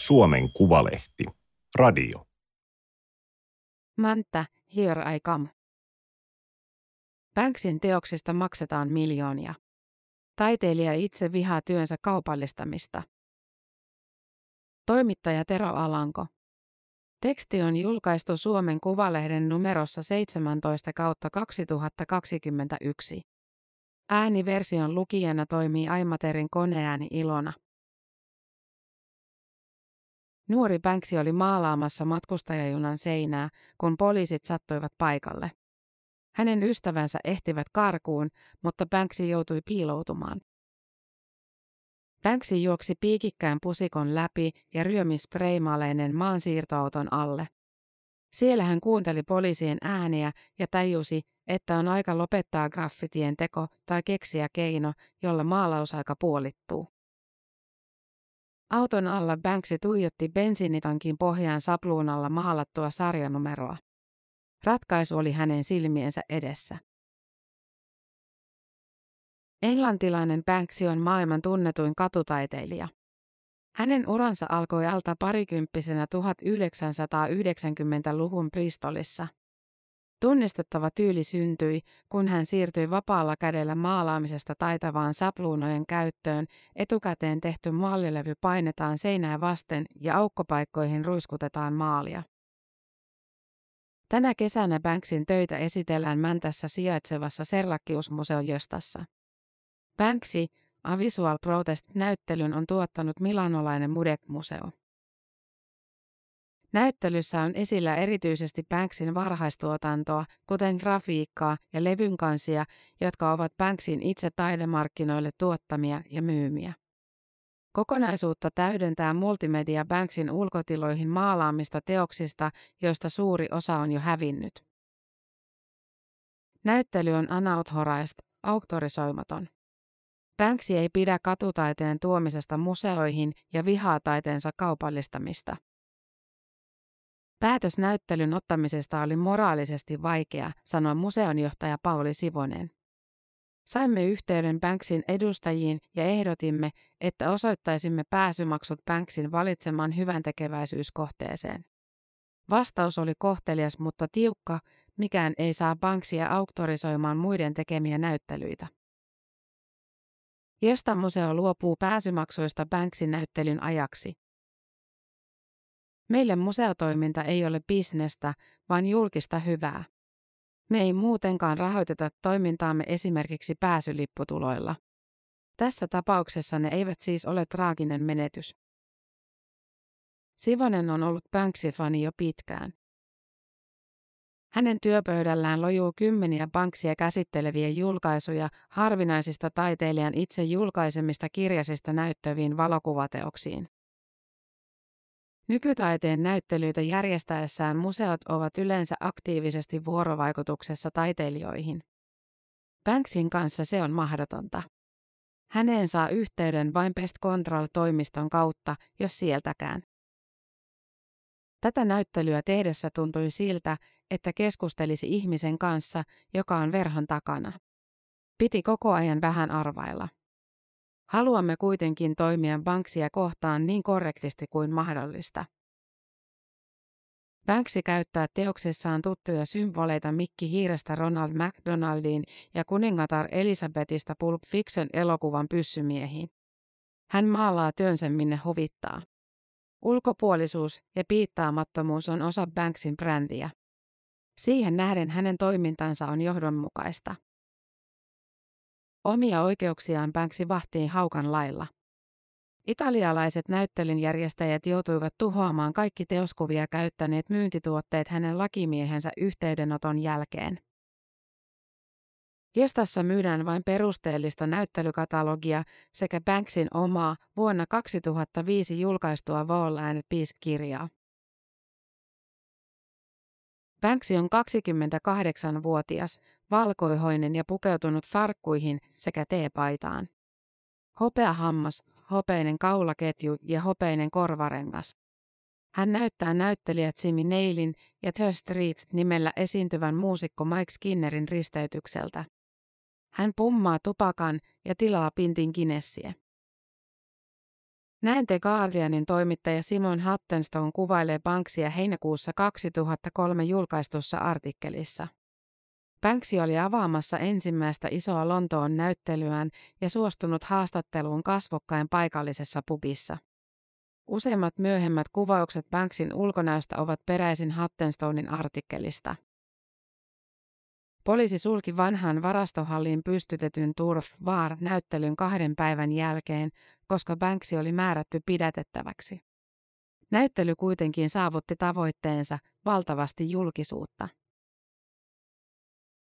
Suomen Kuvalehti. Radio. Mäntä, here I come. Banksin teoksista maksetaan miljoonia. Taiteilija itse vihaa työnsä kaupallistamista. Toimittaja Tero Alanko. Teksti on julkaistu Suomen Kuvalehden numerossa 17 kautta 2021. Ääniversion lukijana toimii Aimaterin koneääni Ilona. Nuori Banksy oli maalaamassa matkustajajunan seinää, kun poliisit sattuivat paikalle. Hänen ystävänsä ehtivät karkuun, mutta Banksy joutui piiloutumaan. Banksy juoksi piikikkään pusikon läpi ja ryömi spreimaaleinen maansiirtoauton alle. Siellä hän kuunteli poliisien ääniä ja tajusi, että on aika lopettaa graffitien teko tai keksiä keino, jolla maalausaika puolittuu. Auton alla Banksy tuijotti bensiinitankin pohjaan sapluunalla maalattua sarjanumeroa. Ratkaisu oli hänen silmiensä edessä. Englantilainen Banksy on maailman tunnetuin katutaiteilija. Hänen uransa alkoi alta parikymppisenä 1990-luvun Bristolissa. Tunnistettava tyyli syntyi, kun hän siirtyi vapaalla kädellä maalaamisesta taitavaan sapluunojen käyttöön, etukäteen tehty maalilevy painetaan seinää vasten ja aukkopaikkoihin ruiskutetaan maalia. Tänä kesänä Banksin töitä esitellään Mäntässä sijaitsevassa Serlakiusmuseojostassa. Banksy, A Visual Protest-näyttelyn on tuottanut milanolainen Mudek-museo. Näyttelyssä on esillä erityisesti Banksin varhaistuotantoa, kuten grafiikkaa ja levynkansia, jotka ovat Banksin itse taidemarkkinoille tuottamia ja myymiä. Kokonaisuutta täydentää multimedia Banksin ulkotiloihin maalaamista teoksista, joista suuri osa on jo hävinnyt. Näyttely on unauthorized, auktorisoimaton. Banksy ei pidä katutaiteen tuomisesta museoihin ja vihaa taiteensa kaupallistamista. Päätös näyttelyn ottamisesta oli moraalisesti vaikea, sanoi museonjohtaja Pauli Sivonen. Saimme yhteyden Banksin edustajiin ja ehdotimme, että osoittaisimme pääsymaksut Banksin valitsemaan hyvän tekeväisyyskohteeseen. Vastaus oli kohtelias, mutta tiukka, mikään ei saa Banksia auktorisoimaan muiden tekemiä näyttelyitä. Josta museo luopuu pääsymaksuista Banksin näyttelyn ajaksi. Meille museotoiminta ei ole bisnestä, vaan julkista hyvää. Me ei muutenkaan rahoiteta toimintaamme esimerkiksi pääsylipputuloilla. Tässä tapauksessa ne eivät siis ole traaginen menetys. Sivonen on ollut Banksy-fani jo pitkään. Hänen työpöydällään lojuu kymmeniä Banksia käsitteleviä julkaisuja harvinaisista taiteilijan itse julkaisemista kirjasista näyttäviin valokuvateoksiin. Nykytaiteen näyttelyitä järjestäessään museot ovat yleensä aktiivisesti vuorovaikutuksessa taiteilijoihin. Banksin kanssa se on mahdotonta. Häneen saa yhteyden vain Pest Control-toimiston kautta, jos sieltäkään. Tätä näyttelyä tehdessä tuntui siltä, että keskustelisi ihmisen kanssa, joka on verhon takana. Piti koko ajan vähän arvailla. Haluamme kuitenkin toimia Banksia kohtaan niin korrektisti kuin mahdollista. Banksy käyttää teoksessaan tuttuja symboleita Mikki Hiirestä Ronald McDonaldiin ja kuningatar Elisabetista Pulp Fiction elokuvan pyssymiehiin. Hän maalaa työnsä minne huvittaa. Ulkopuolisuus ja piittaamattomuus on osa Banksin brändiä. Siihen nähden hänen toimintansa on johdonmukaista. Omia oikeuksiaan Banksy vahtii haukan lailla. Italialaiset näyttelynjärjestäjät joutuivat tuhoamaan kaikki teoskuvia käyttäneet myyntituotteet hänen lakimiehensä yhteydenoton jälkeen. Gestassa myydään vain perusteellista näyttelykatalogia sekä Banksin omaa vuonna 2005 julkaistua Wall and Peace-kirjaa. Banksy on 28-vuotias, valkoihoinen ja pukeutunut farkkuihin sekä teepaitaan. Hopeahammas, hopeinen kaulaketju ja hopeinen korvarengas. Hän näyttää näyttelijät Simi Neilin ja The Streets nimellä esiintyvän muusikko Mike Skinnerin risteytykseltä. Hän pummaa tupakan ja tilaa pintin kinessiä. Näin The Guardianin toimittaja Simon Huttenstone kuvailee Banksia heinäkuussa 2003 julkaistussa artikkelissa. Banksy oli avaamassa ensimmäistä isoa Lontoon näyttelyään ja suostunut haastatteluun kasvokkain paikallisessa pubissa. Useimmat myöhemmät kuvaukset Banksin ulkonäöstä ovat peräisin Huttenstonein artikkelista. Poliisi sulki vanhan varastohalliin pystytetyn Turf Var-näyttelyn kahden päivän jälkeen, koska Banksy oli määrätty pidätettäväksi. Näyttely kuitenkin saavutti tavoitteensa, valtavasti julkisuutta.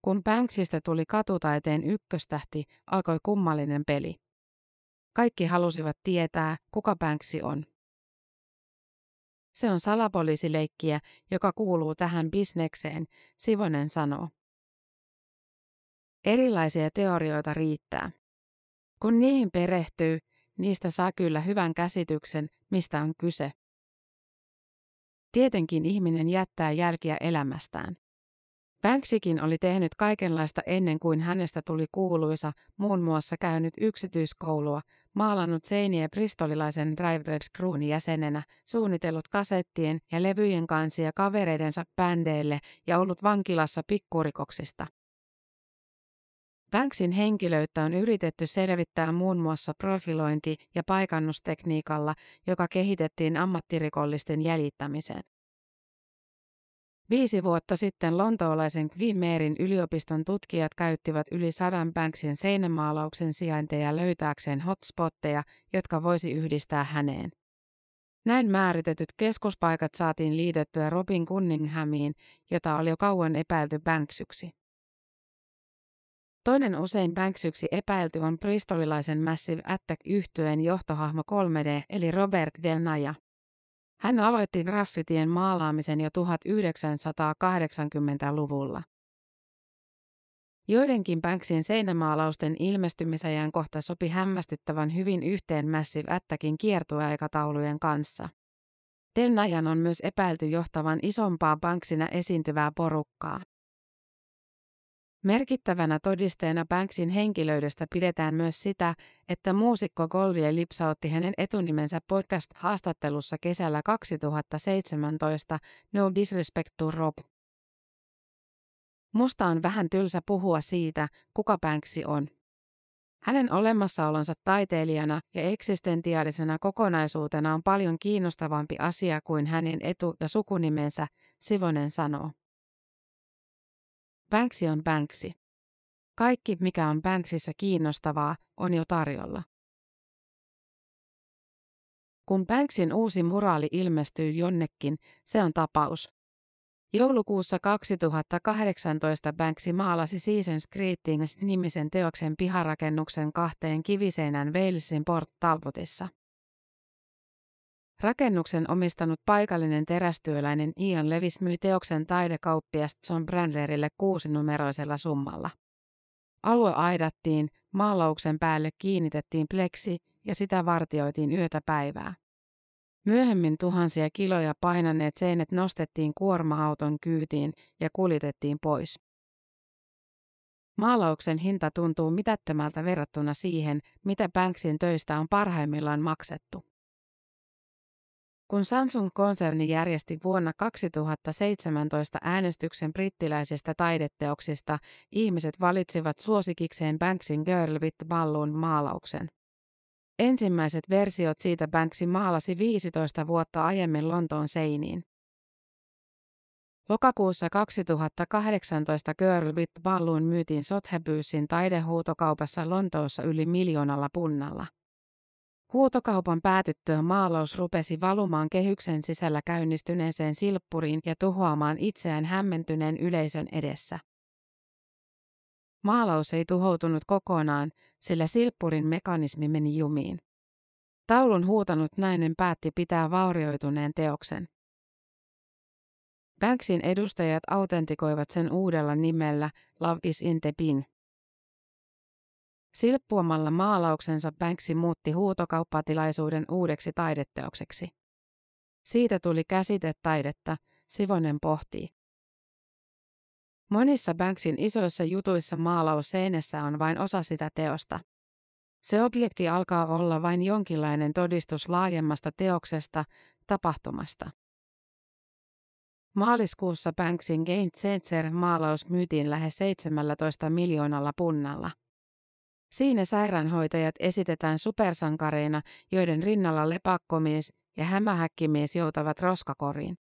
Kun Banksista tuli katutaiteen ykköstähti, alkoi kummallinen peli. Kaikki halusivat tietää, kuka Banksy on. Se on salapoliisileikkiä, joka kuuluu tähän bisnekseen, Sivonen sanoo. Erilaisia teorioita riittää. Kun niihin perehtyy, niistä saa kyllä hyvän käsityksen, mistä on kyse. Tietenkin ihminen jättää jälkiä elämästään. Banksykin oli tehnyt kaikenlaista ennen kuin hänestä tuli kuuluisa, muun muassa käynyt yksityiskoulua, maalannut seiniä bristolilaisen Drive Red Screwn jäsenenä, suunnitellut kasettien ja levyjen kansia kavereidensa bändeille ja ollut vankilassa pikkurikoksista. Banksin henkilöyttä on yritetty selvittää muun muassa profilointi- ja paikannustekniikalla, joka kehitettiin ammattirikollisten jäljittämiseen. Viisi vuotta sitten lontoolaisen Queen Maryn yliopiston tutkijat käyttivät yli sadan Banksin seinämaalauksen sijainteja löytääkseen hotspotteja, jotka voisi yhdistää häneen. Näin määritetyt keskuspaikat saatiin liitettyä Robin Cunninghamiin, jota oli jo kauan epäilty Banksyksi. Toinen usein Banksyksi epäilty on bristolilaisen Massive attack yhtyeen johtohahmo 3D eli Robert Del Naya. Hän aloitti graffitien maalaamisen jo 1980-luvulla. Joidenkin Banksien seinämaalausten ilmestymisajan kohta sopi hämmästyttävän hyvin yhteen Massive Attackin kiertueaikataulujen kanssa. Del Nayan on myös epäilty johtavan isompaa Banksina esiintyvää porukkaa. Merkittävänä todisteena Banksin henkilöydestä pidetään myös sitä, että muusikko Goldie lipsautti hänen etunimensä podcast-haastattelussa kesällä 2017 No Disrespect to Rob. Musta on vähän tylsä puhua siitä, kuka Banksy on. Hänen olemassaolonsa taiteilijana ja eksistentiaalisena kokonaisuutena on paljon kiinnostavampi asia kuin hänen etu- ja sukunimensä, Sivonen sanoo. Banksy on Banksy. Kaikki, mikä on Banksissa kiinnostavaa, on jo tarjolla. Kun Banksin uusi muraali ilmestyy jonnekin, se on tapaus. Joulukuussa 2018 Banksy maalasi Seasons Greetings-nimisen teoksen piharakennuksen kahteen kiviseinän Walesin Port Talbotissa. Rakennuksen omistanut paikallinen terästyöläinen Ian Levis myi teoksen taidekauppias John Brandlerille kuusinumeroisella summalla. Alue aidattiin, maalauksen päälle kiinnitettiin pleksi ja sitä vartioitiin yötä päivää. Myöhemmin tuhansia kiloja painaneet seinät nostettiin kuorma-auton kyytiin ja kuljetettiin pois. Maalauksen hinta tuntuu mitättömältä verrattuna siihen, mitä Banksin töistä on parhaimmillaan maksettu. Kun Samsung-konserni järjesti vuonna 2017 äänestyksen brittiläisistä taideteoksista, ihmiset valitsivat suosikikseen Banksin Girl with Balloon maalauksen. Ensimmäiset versiot siitä Banksy maalasi 15 vuotta aiemmin Lontoon seiniin. Lokakuussa 2018 Girl with Balloon myytiin Sotheby'sin taidehuutokaupassa Lontoossa yli miljoonalla punnalla. Huutokaupan päätyttyä maalaus rupesi valumaan kehyksen sisällä käynnistyneeseen silppuriin ja tuhoamaan itseään hämmentyneen yleisön edessä. Maalaus ei tuhoutunut kokonaan, sillä silppurin mekanismi meni jumiin. Taulun huutanut nainen päätti pitää vaurioituneen teoksen. Banksin edustajat autentikoivat sen uudella nimellä Love is in the bin. Silppuamalla maalauksensa Banksy muutti huutokauppatilaisuuden uudeksi taideteokseksi. Siitä tuli käsitetaidetta, Sivonen pohtii. Monissa Banksin isoissa jutuissa maalaus seinässä on vain osa sitä teosta. Se objekti alkaa olla vain jonkinlainen todistus laajemmasta teoksesta, tapahtumasta. Maaliskuussa Banksin Game Changer maalaus myytiin lähes 17 miljoonalla punnalla. Siinä sairaanhoitajat esitetään supersankareina, joiden rinnalla lepakkomies ja hämähäkkimies joutavat roskakoriin.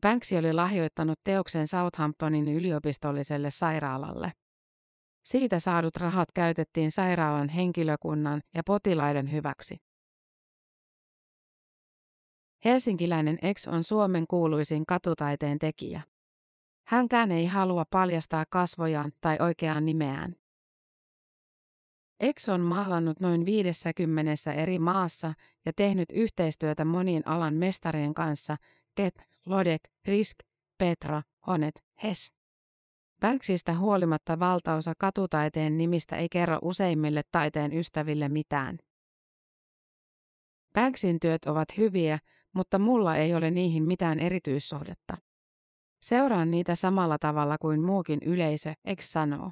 Banksy oli lahjoittanut teoksen Southamptonin yliopistolliselle sairaalalle. Siitä saadut rahat käytettiin sairaalan henkilökunnan ja potilaiden hyväksi. Helsinkiläinen ex on Suomen kuuluisin katutaiteen tekijä. Hänkään ei halua paljastaa kasvojaan tai oikeaa nimeään. Ex on maalannut noin 50 eri maassa ja tehnyt yhteistyötä monien alan mestarien kanssa, Ket, Lodek, Risk, Petra, Honet, Hess. Banksista huolimatta valtaosa katutaiteen nimistä ei kerro useimmille taiteen ystäville mitään. Banksin työt ovat hyviä, mutta mulla ei ole niihin mitään erityissuhdetta. Seuraan niitä samalla tavalla kuin muukin yleisö, ex sanoo.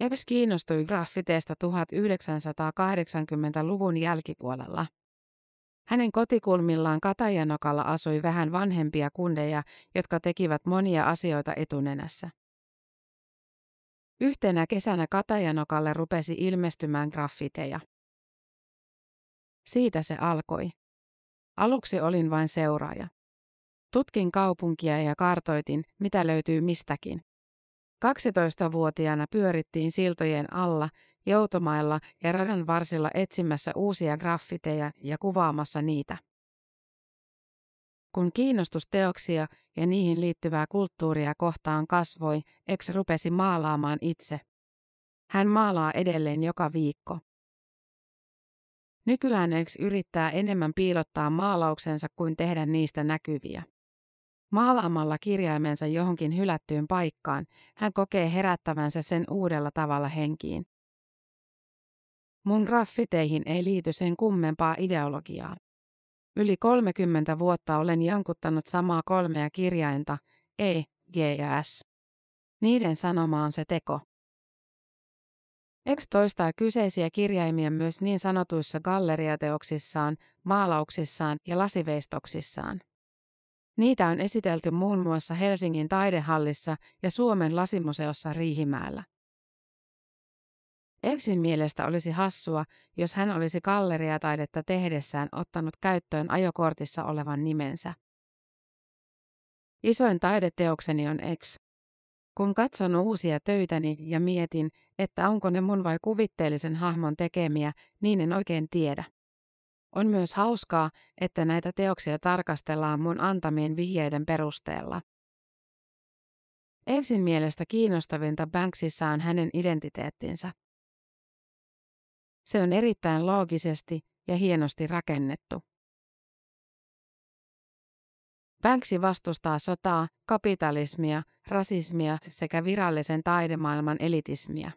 Ex kiinnostui graffiteesta 1980-luvun jälkipuolella. Hänen kotikulmillaan Katajanokalla asui vähän vanhempia kundeja, jotka tekivät monia asioita etunenässä. Yhtenä kesänä Katajanokalle rupesi ilmestymään graffiteja. Siitä se alkoi. Aluksi olin vain seuraaja. Tutkin kaupunkia ja kartoitin, mitä löytyy mistäkin. 12-vuotiaana pyörittiin siltojen alla, joutomailla ja radan varsilla etsimässä uusia graffiteja ja kuvaamassa niitä. Kun kiinnostus teoksia ja niihin liittyvää kulttuuria kohtaan kasvoi, Ex rupesi maalaamaan itse. Hän maalaa edelleen joka viikko. Nykyään Ex yrittää enemmän piilottaa maalauksensa kuin tehdä niistä näkyviä. Maalaamalla kirjaimensa johonkin hylättyyn paikkaan, hän kokee herättävänsä sen uudella tavalla henkiin. Mun graffiteihin ei liity sen kummempaa ideologiaa. Yli 30 vuotta olen jankuttanut samaa kolmea kirjainta, E, G ja S. Niiden sanoma on se teko. X toistaa kyseisiä kirjaimia myös niin sanotuissa galleriateoksissaan, maalauksissaan ja lasiveistoksissaan. Niitä on esitelty muun muassa Helsingin taidehallissa ja Suomen lasimuseossa Riihimäellä. Eksin mielestä olisi hassua, jos hän olisi galleriataidetta tehdessään ottanut käyttöön ajokortissa olevan nimensä. Isoin taideteokseni on X. Kun katson uusia töitäni ja mietin, että onko ne mun vai kuvitteellisen hahmon tekemiä, niin en oikein tiedä. On myös hauskaa, että näitä teoksia tarkastellaan mun antamien vihjeiden perusteella. Ensin mielestä kiinnostavinta Banksissa on hänen identiteettinsä. Se on erittäin loogisesti ja hienosti rakennettu. Banksy vastustaa sotaa, kapitalismia, rasismia sekä virallisen taidemaailman elitismia.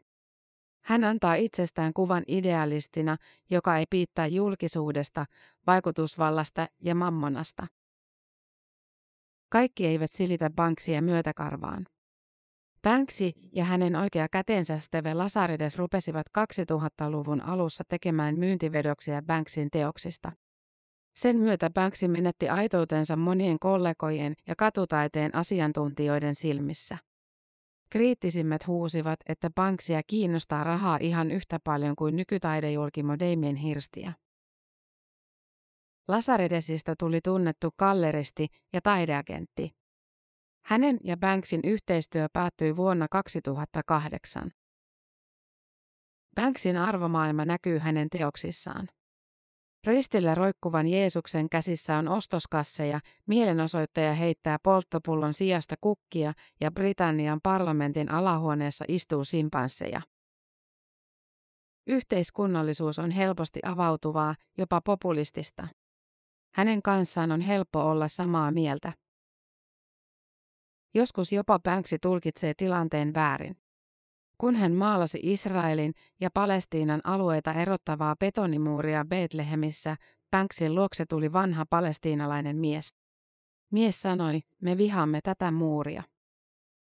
Hän antaa itsestään kuvan idealistina, joka ei piittaa julkisuudesta, vaikutusvallasta ja mammonasta. Kaikki eivät silitä Banksia myötäkarvaan. Banksy ja hänen oikea kätensä Steve Lasarides rupesivat 2000-luvun alussa tekemään myyntivedoksia Banksin teoksista. Sen myötä Banksy menetti aitoutensa monien kollegojen ja katutaiteen asiantuntijoiden silmissä. Kriittisimmät huusivat, että Banksia kiinnostaa rahaa ihan yhtä paljon kuin nykytaidejulkimo Damien Hirstiä. Lasaredesista tuli tunnettu kalleristi ja taideagentti. Hänen ja Banksin yhteistyö päättyi vuonna 2008. Banksin arvomaailma näkyy hänen teoksissaan. Ristillä roikkuvan Jeesuksen käsissä on ostoskasseja, mielenosoittaja heittää polttopullon sijasta kukkia ja Britannian parlamentin alahuoneessa istuu simpansseja. Yhteiskunnallisuus on helposti avautuvaa, jopa populistista. Hänen kanssaan on helppo olla samaa mieltä. Joskus jopa Banksy tulkitsee tilanteen väärin. Kun hän maalasi Israelin ja Palestiinan alueita erottavaa betonimuuria Betlehemissä, Banksin luokse tuli vanha palestiinalainen mies. Mies sanoi, me vihamme tätä muuria.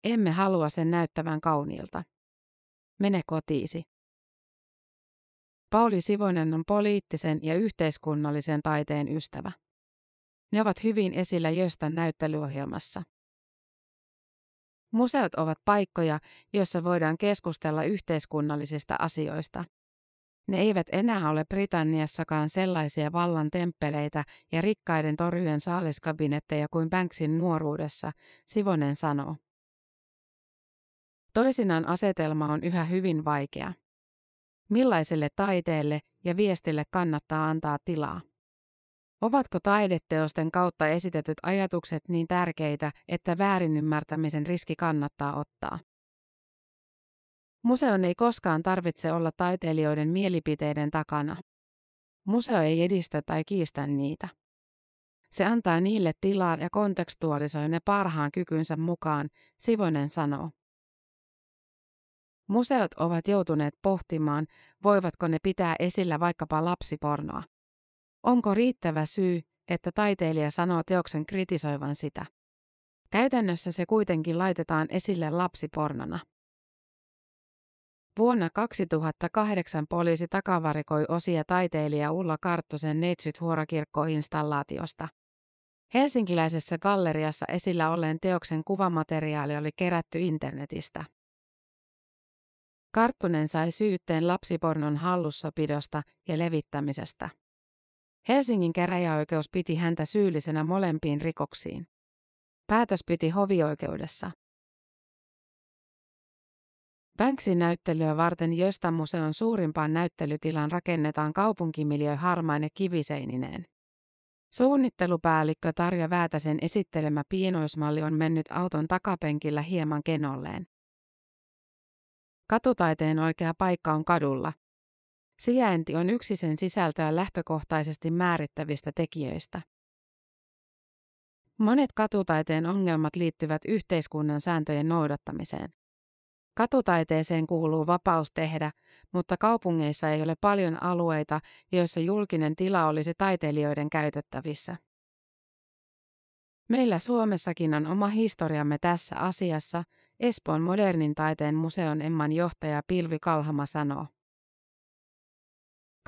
Emme halua sen näyttävän kauniilta. Mene kotiisi. Pauli Sivonen on poliittisen ja yhteiskunnallisen taiteen ystävä. Ne ovat hyvin esillä Jöstän näyttelyohjelmassa. Museot ovat paikkoja, joissa voidaan keskustella yhteiskunnallisista asioista. Ne eivät enää ole Britanniassakaan sellaisia vallan temppeleitä ja rikkaiden torjujen saaliskabinetteja kuin Banksin nuoruudessa, Sivonen sanoo. Toisinaan asetelma on yhä hyvin vaikea. Millaiselle taiteelle ja viestille kannattaa antaa tilaa? Ovatko taideteosten kautta esitetyt ajatukset niin tärkeitä, että väärinymmärtämisen riski kannattaa ottaa? Museon ei koskaan tarvitse olla taiteilijoiden mielipiteiden takana. Museo ei edistä tai kiistä niitä. Se antaa niille tilaa ja kontekstualisoi ne parhaan kykynsä mukaan, Sivonen sanoo. Museot ovat joutuneet pohtimaan, voivatko ne pitää esillä vaikkapa lapsipornoa. Onko riittävä syy, että taiteilija sanoo teoksen kritisoivan sitä? Käytännössä se kuitenkin laitetaan esille lapsipornona. Vuonna 2008 poliisi takavarikoi osia taiteilija Ulla Karttusen Neitsyt huorakirkko-installaatiosta. Helsinkiläisessä galleriassa esillä olleen teoksen kuvamateriaali oli kerätty internetistä. Karttunen sai syytteen lapsipornon hallussapidosta ja levittämisestä. Helsingin käräjäoikeus piti häntä syyllisenä molempiin rikoksiin. Päätös piti hovioikeudessa. Banksin näyttelyä varten Jösta museon suurimpaan näyttelytilaan rakennetaan kaupunkimiljö harmaine kiviseinineen. Suunnittelupäällikkö Tarja Väätäsen esittelemä pienoismalli on mennyt auton takapenkillä hieman kenolleen. Katutaiteen oikea paikka on kadulla. Sijainti on yksi sen sisältöä lähtökohtaisesti määrittävistä tekijöistä. Monet katutaiteen ongelmat liittyvät yhteiskunnan sääntöjen noudattamiseen. Katutaiteeseen kuuluu vapaus tehdä, mutta kaupungeissa ei ole paljon alueita, joissa julkinen tila olisi taiteilijoiden käytettävissä. Meillä Suomessakin on oma historiamme tässä asiassa, Espoon modernin taiteen museon Emman johtaja Pilvi Kalhama sanoo.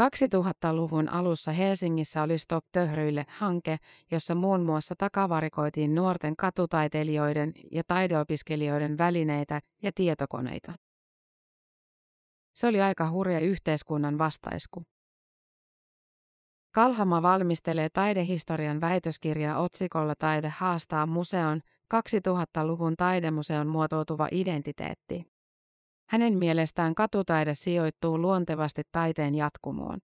2000-luvun alussa Helsingissä oli Stop Töhryille hanke, jossa muun muassa takavarikoitiin nuorten katutaiteilijoiden ja taideopiskelijoiden välineitä ja tietokoneita. Se oli aika hurja yhteiskunnan vastaisku. Kalhama valmistelee taidehistorian väitöskirjaa otsikolla Taide haastaa museon 2000-luvun taidemuseon muotoutuva identiteetti. Hänen mielestään katutaide sijoittuu luontevasti taiteen jatkumoon.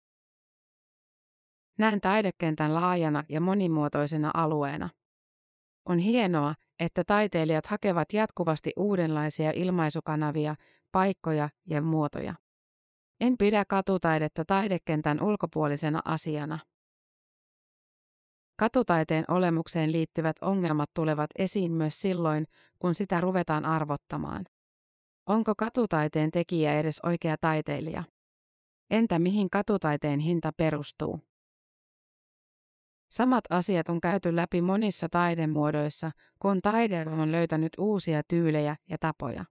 Näen taidekentän laajana ja monimuotoisena alueena. On hienoa, että taiteilijat hakevat jatkuvasti uudenlaisia ilmaisukanavia, paikkoja ja muotoja. En pidä katutaidetta taidekentän ulkopuolisena asiana. Katutaiteen olemukseen liittyvät ongelmat tulevat esiin myös silloin, kun sitä ruvetaan arvottamaan. Onko katutaiteen tekijä edes oikea taiteilija? Entä mihin katutaiteen hinta perustuu? Samat asiat on käyty läpi monissa taidemuodoissa, kun taide on löytänyt uusia tyylejä ja tapoja.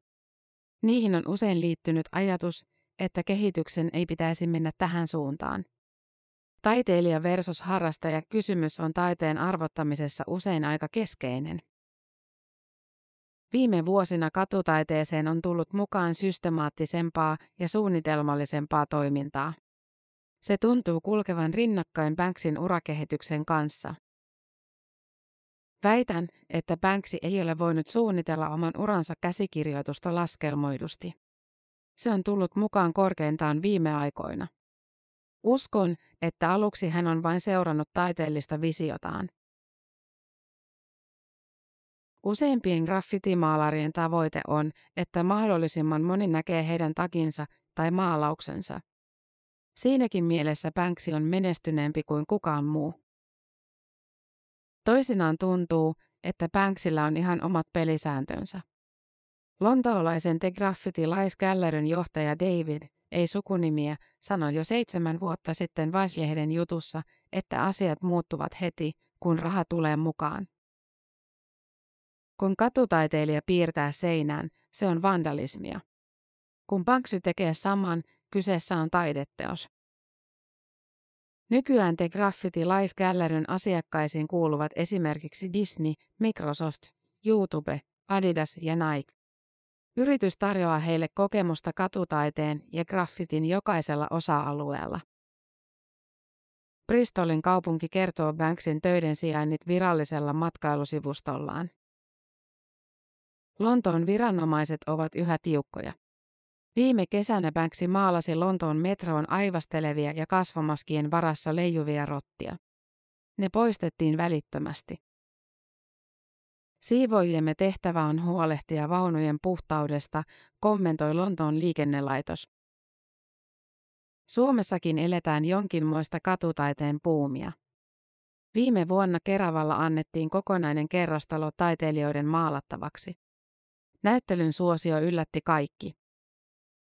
Niihin on usein liittynyt ajatus, että kehityksen ei pitäisi mennä tähän suuntaan. Taiteilija versus harrastaja kysymys on taiteen arvottamisessa usein aika keskeinen. Viime vuosina katutaiteeseen on tullut mukaan systemaattisempaa ja suunnitelmallisempaa toimintaa. Se tuntuu kulkevan rinnakkain Banksin urakehityksen kanssa. Väitän, että Banksy ei ole voinut suunnitella oman uransa käsikirjoitusta laskelmoidusti. Se on tullut mukaan korkeintaan viime aikoina. Uskon, että aluksi hän on vain seurannut taiteellista visiotaan. Useimpien graffitimaalarien tavoite on, että mahdollisimman moni näkee heidän takinsa tai maalauksensa. Siinäkin mielessä Banksy on menestyneempi kuin kukaan muu. Toisinaan tuntuu, että Banksilla on ihan omat pelisääntönsä. Lontoolaisen The Graffiti Life Galleryn johtaja David, ei sukunimiä, sanoi jo seitsemän vuotta sitten Vice-lehden jutussa, että asiat muuttuvat heti, kun raha tulee mukaan. Kun katutaiteilija piirtää seinään, se on vandalismia. Kun Banksy tekee saman, kyseessä on taideteos. Nykyään The Graffiti Life Galleryn asiakkaisiin kuuluvat esimerkiksi Disney, Microsoft, YouTube, Adidas ja Nike. Yritys tarjoaa heille kokemusta katutaiteen ja graffitin jokaisella osa-alueella. Bristolin kaupunki kertoo Banksin töiden sijainnit virallisella matkailusivustollaan. Lontoon viranomaiset ovat yhä tiukkoja. Viime kesänä Banksy maalasi Lontoon metroon aivastelevia ja kasvamaskien varassa leijuvia rottia. Ne poistettiin välittömästi. Siivoijiemme tehtävä on huolehtia vaunujen puhtaudesta, kommentoi Lontoon liikennelaitos. Suomessakin eletään jonkinmoista katutaiteen puumia. Viime vuonna Keravalla annettiin kokonainen kerrostalo taiteilijoiden maalattavaksi. Näyttelyn suosio yllätti kaikki.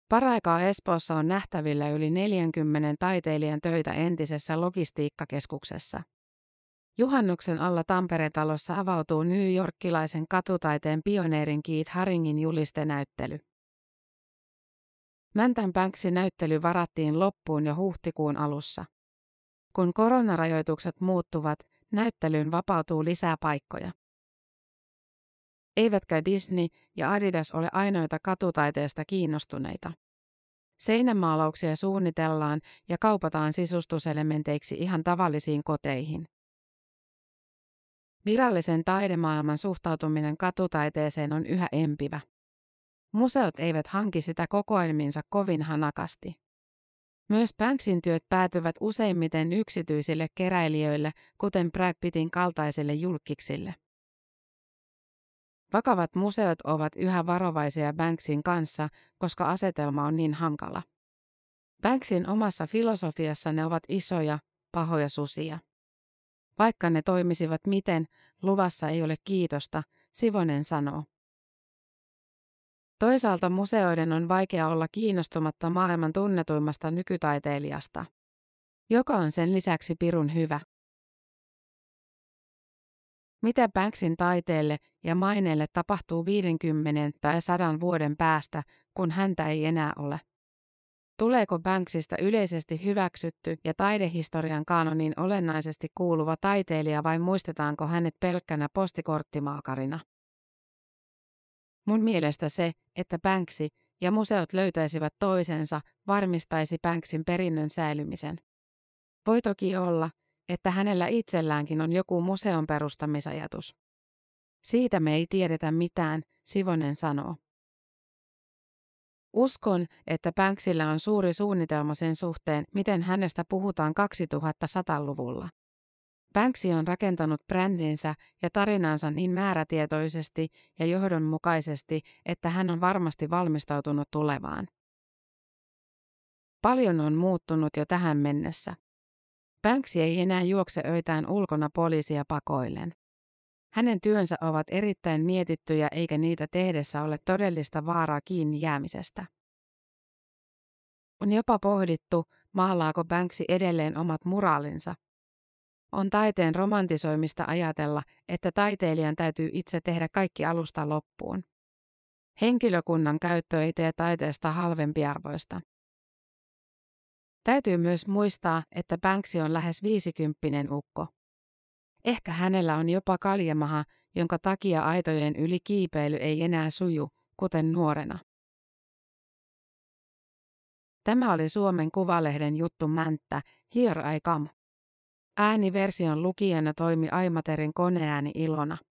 Paraikaa Espoossa on nähtävillä yli 40 taiteilijan töitä entisessä logistiikkakeskuksessa. Juhannuksen alla Tampere-talossa avautuu New Yorkilaisen katutaiteen pioneerin Keith Haringin julistenäyttely. Mäntän näyttely varattiin loppuun jo huhtikuun alussa. Kun koronarajoitukset muuttuvat, näyttelyyn vapautuu lisää paikkoja. Eivätkä Disney ja Adidas ole ainoita katutaiteesta kiinnostuneita. Seinämaalauksia suunnitellaan ja kaupataan sisustuselementeiksi ihan tavallisiin koteihin. Virallisen taidemaailman suhtautuminen katutaiteeseen on yhä empivä. Museot eivät hanki sitä kokoelmiinsa kovin hanakasti. Myös Banksin työt päätyvät useimmiten yksityisille keräilijöille, kuten Brad Pittin kaltaisille julkiksille. Vakavat museot ovat yhä varovaisia Banksin kanssa, koska asetelma on niin hankala. Banksin omassa filosofiassa ne ovat isoja, pahoja susia. Vaikka ne toimisivat miten, luvassa ei ole kiitosta, Sivonen sanoo. Toisaalta museoiden on vaikea olla kiinnostumatta maailman tunnetuimmasta nykytaiteilijasta, joka on sen lisäksi pirun hyvä. Mitä Banksin taiteelle ja maineelle tapahtuu 50 tai 100 vuoden päästä, kun häntä ei enää ole? Tuleeko Banksista yleisesti hyväksytty ja taidehistorian kanoniin olennaisesti kuuluva taiteilija vai muistetaanko hänet pelkkänä postikorttimaakarina? Mun mielestä se, että Banksy ja museot löytäisivät toisensa, varmistaisi Banksin perinnön säilymisen. Voi toki olla, että hänellä itselläänkin on joku museon perustamisajatus. Siitä me ei tiedetä mitään, Sivonen sanoo. Uskon, että Banksilla on suuri suunnitelma sen suhteen, miten hänestä puhutaan 2100-luvulla. Banksy on rakentanut brändinsä ja tarinansa niin määrätietoisesti ja johdonmukaisesti, että hän on varmasti valmistautunut tulevaan. Paljon on muuttunut jo tähän mennessä. Banksy ei enää juokse öitään ulkona poliisia pakoillen. Hänen työnsä ovat erittäin mietittyjä eikä niitä tehdessä ole todellista vaaraa kiinni jäämisestä. On jopa pohdittu, maalaako Banksy edelleen omat muraalinsa. On taiteen romantisoimista ajatella, että taiteilijan täytyy itse tehdä kaikki alusta loppuun. Henkilökunnan käyttö ei tee taiteesta halvempiarvoista. Täytyy myös muistaa, että Banksy on lähes viisikymppinen ukko. Ehkä hänellä on jopa kaljamaha, jonka takia aitojen yli kiipeily ei enää suju, kuten nuorena. Tämä oli Suomen Kuvalehden juttu Mänttä, Here I Come. Ääniversion lukijana toimi Aimaterin koneääni Ilona.